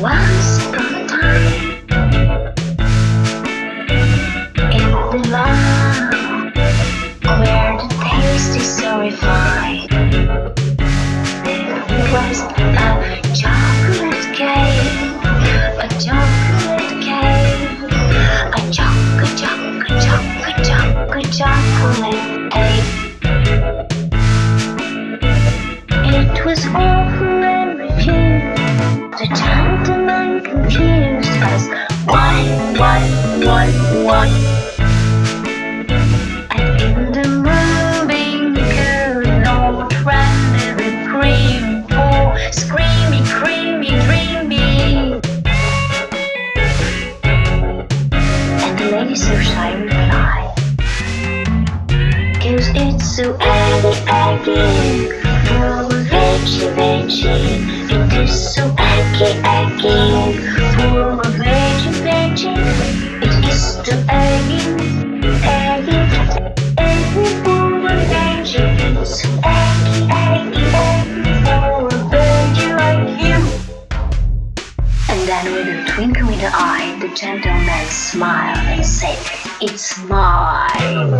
once upon a time in the land where the thirsty so refined. It was a chocolate cake, a chocolate cake, a chocolate, chocolate, chocolate, chocolate, chocolate cake. It was all. And fly. Cause it's so aggy, aggy. Of veggie, veggie. It is so aggy, aggy. Twinkle in the eye, the gentleman smiled and said, It's mine.